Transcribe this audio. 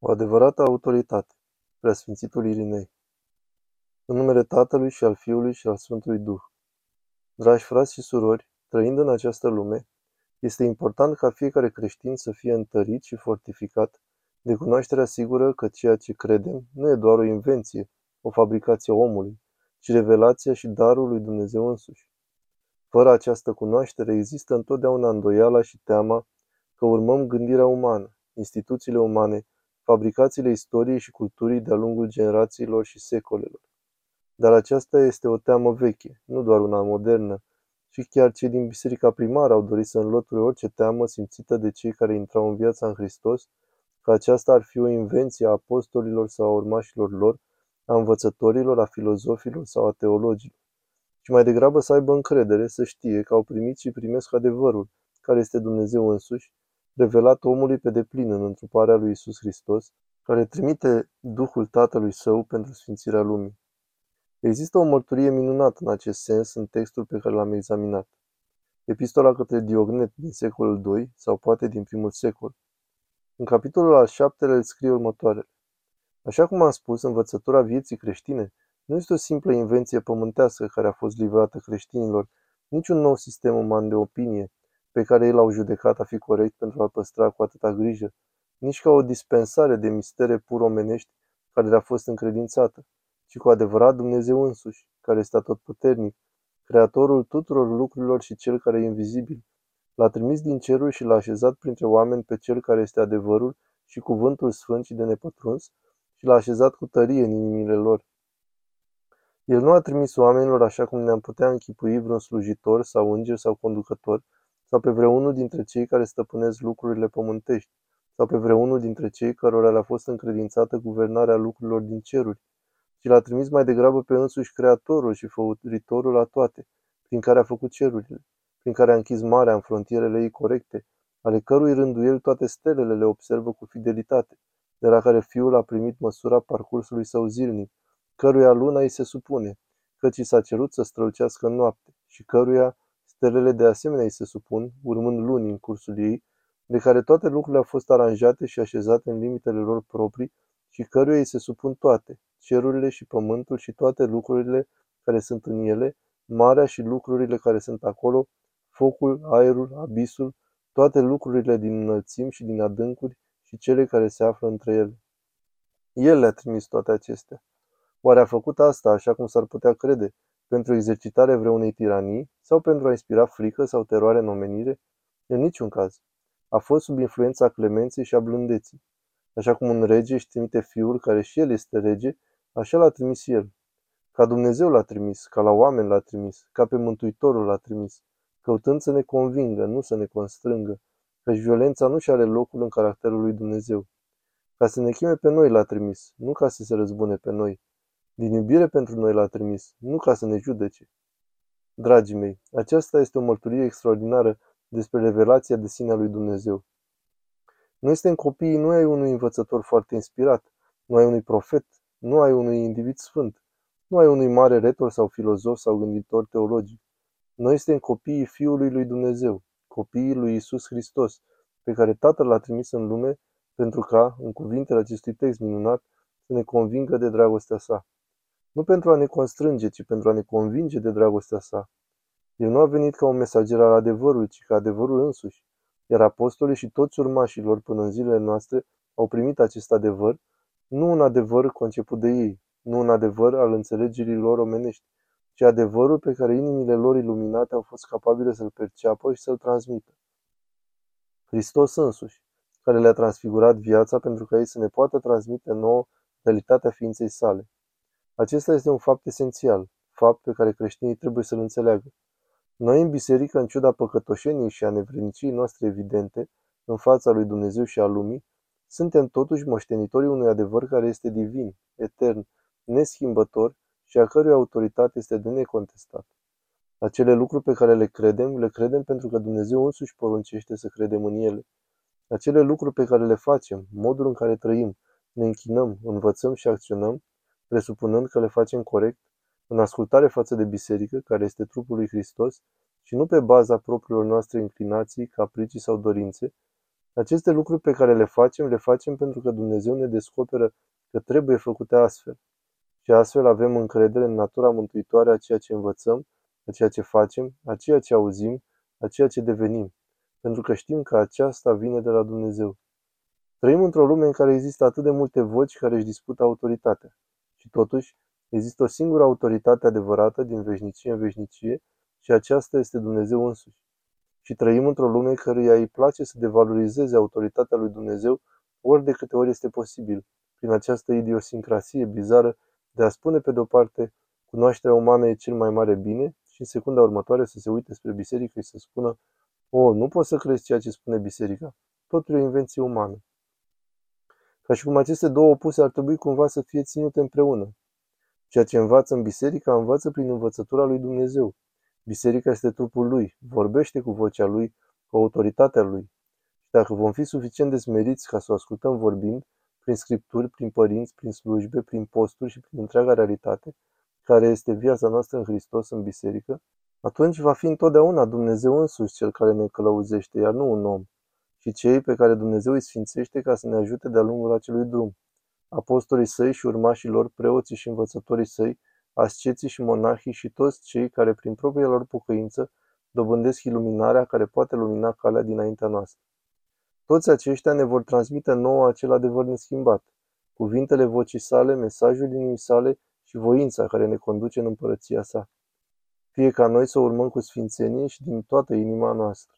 O adevărată autoritate, preasfințitul Irinei. În numele Tatălui și al Fiului și al Sfântului Duh. Dragi frați și surori, trăind în această lume, este important ca fiecare creștin să fie întărit și fortificat de cunoașterea sigură că ceea ce credem nu e doar o invenție, o fabricație omului, ci revelația și darul lui Dumnezeu însuși. Fără această cunoaștere există întotdeauna îndoiala și teama că urmăm gândirea umană, instituțiile umane, fabricațiile istoriei și culturii de-a lungul generațiilor și secolelor. Dar aceasta este o teamă veche, nu doar una modernă, și chiar cei din biserica primară au dorit să înlăture orice teamă simțită de cei care intrau în viața în Hristos, că aceasta ar fi o invenție a apostolilor sau a urmașilor lor, a învățătorilor, a filozofilor sau a teologilor. Și mai degrabă să aibă încredere, să știe că au primit și primesc adevărul, care este Dumnezeu însuși, revelat omului pe deplin în întruparea lui Isus Hristos, care trimite Duhul Tatălui Său pentru sfințirea lumii. Există o mărturie minunată în acest sens în textul pe care l-am examinat. Epistola către Diognet din secolul II sau poate din primul secol. În capitolul al șaptelea îl scrie următoarele. Așa cum am spus, învățătura vieții creștine nu este o simplă invenție pământească care a fost livrată creștinilor, nici un nou sistem uman de opinie, pe care ei l-au judecat a fi corect pentru a păstra cu atâta grijă, nici ca o dispensare de mistere pur omenești care le-a fost încredințată, ci cu adevărat Dumnezeu însuși, care este atotputernic, creatorul tuturor lucrurilor și cel care e invizibil. L-a trimis din cerul și l-a așezat printre oameni pe cel care este adevărul și cuvântul sfânt și de nepătruns și l-a așezat cu tărie în inimile lor. El nu a trimis oamenilor așa cum ne-am putea închipui vreun slujitor sau înger sau conducător, sau pe vreunul dintre cei care stăpânesc lucrurile pământești, sau pe vreunul dintre cei cărora le-a fost încredințată guvernarea lucrurilor din ceruri, ci l-a trimis mai degrabă pe însuși Creatorul și Făuritorul la toate, prin care a făcut cerurile, prin care a închis marea în frontierele ei corecte, ale cărui rânduieli toate stelele le observă cu fidelitate, de la care Fiul a primit măsura parcursului său zilnic, căruia luna îi se supune, căci i s-a cerut să strălucească în noapte, și căruia Stelele de asemenea îi se supun, urmând lunii în cursul ei, de care toate lucrurile au fost aranjate și așezate în limitele lor proprii și căruia îi se supun toate, cerurile și pământul și toate lucrurile care sunt în ele, marea și lucrurile care sunt acolo, focul, aerul, abisul, toate lucrurile din înălțimi și din adâncuri și cele care se află între ele. El le-a trimis toate acestea. Oare a făcut asta așa cum s-ar putea crede, pentru exercitarea vreunei tiranii sau pentru a inspira frică sau teroare în omenire? În niciun caz. A fost sub influența clemenței și a blândeții. Așa cum un rege își trimite fiul care și el este rege, așa l-a trimis el. Ca Dumnezeu l-a trimis, ca la oameni l-a trimis, ca pe Mântuitorul l-a trimis, căutând să ne convingă, nu să ne constrângă, căci violența nu și are locul în caracterul lui Dumnezeu. Ca să ne chime pe noi l-a trimis, nu ca să se răzbune pe noi, din iubire pentru noi l-a trimis, nu ca să ne judece. Dragii mei, aceasta este o mărturie extraordinară despre revelația de sine a lui Dumnezeu. Noi suntem copiii nu ai unui învățător foarte inspirat, nu ai unui profet, nu ai unui individ sfânt, nu ai unui mare retor sau filozof sau gânditor teologic. Noi suntem copiii Fiului lui Dumnezeu, copiii lui Isus Hristos, pe care Tatăl l-a trimis în lume pentru ca, în cuvintele acestui text minunat, să ne convingă de dragostea sa. Nu pentru a ne constrânge, ci pentru a ne convinge de dragostea sa. El nu a venit ca un mesager al adevărului, ci ca adevărul însuși. Iar apostolii și toți urmașii lor până în zilele noastre au primit acest adevăr, nu un adevăr conceput de ei, nu un adevăr al înțelegerii lor omenești, ci adevărul pe care inimile lor iluminate au fost capabile să-l perceapă și să-l transmită. Hristos însuși, care le-a transfigurat viața pentru ca ei să ne poată transmite nouă realitatea ființei sale. Acesta este un fapt esențial, fapt pe care creștinii trebuie să-l înțeleagă. Noi în biserică, în ciuda păcătoșeniei și a nevredniciei noastre evidente, în fața lui Dumnezeu și a lumii, suntem totuși moștenitorii unui adevăr care este divin, etern, neschimbător și a cărui autoritate este de necontestat. Acele lucruri pe care le credem, le credem pentru că Dumnezeu însuși poruncește să credem în ele. Acele lucruri pe care le facem, modul în care trăim, ne închinăm, învățăm și acționăm, presupunând că le facem corect, în ascultare față de biserică, care este trupul lui Hristos, și nu pe baza propriilor noastre inclinații, capricii sau dorințe, Aceste lucruri pe care le facem, le facem pentru că Dumnezeu ne descoperă că trebuie făcute astfel. Și astfel avem încredere în natura mântuitoare a ceea ce învățăm, a ceea ce facem, a ceea ce auzim, a ceea ce devenim, pentru că știm că aceasta vine de la Dumnezeu. Trăim într-o lume în care există atât de multe voci care își dispută autoritatea. Și totuși, există o singură autoritate adevărată din veșnicie în veșnicie și aceasta este Dumnezeu însuși. Și trăim într-o lume căruia îi place să devalorizeze autoritatea lui Dumnezeu ori de câte ori este posibil, prin această idiosincrasie bizară de a spune pe de-o parte cunoașterea umană e cel mai mare bine și în secunda următoare să se uite spre biserică și să spună o, nu poți să crezi ceea ce spune biserica, totul e o invenție umană. Ca și cum aceste două opuse ar trebui cumva să fie ținute împreună. Ceea ce învață în biserică, învață prin învățătura lui Dumnezeu. Biserica este trupul lui, vorbește cu vocea lui, cu autoritatea lui. Și dacă vom fi suficient de smeriți ca să o ascultăm vorbind, prin scripturi, prin părinți, prin slujbe, prin posturi și prin întreaga realitate, care este viața noastră în Hristos în biserică, atunci va fi întotdeauna Dumnezeu însuși cel care ne călăuzește, iar nu un om, și cei pe care Dumnezeu îi sfințește ca să ne ajute de-a lungul acelui drum. Apostolii săi și urmașii lor, preoții și învățătorii săi, asceții și monarhii și toți cei care prin propria lor pocăință dobândesc iluminarea care poate lumina calea dinaintea noastră. Toți aceștia ne vor transmite nouă acel adevăr neschimbat, cuvintele vocii sale, mesajul inimii sale și voința care ne conduce în împărăția sa. Fie ca noi să urmăm cu sfințenie și din toată inima noastră.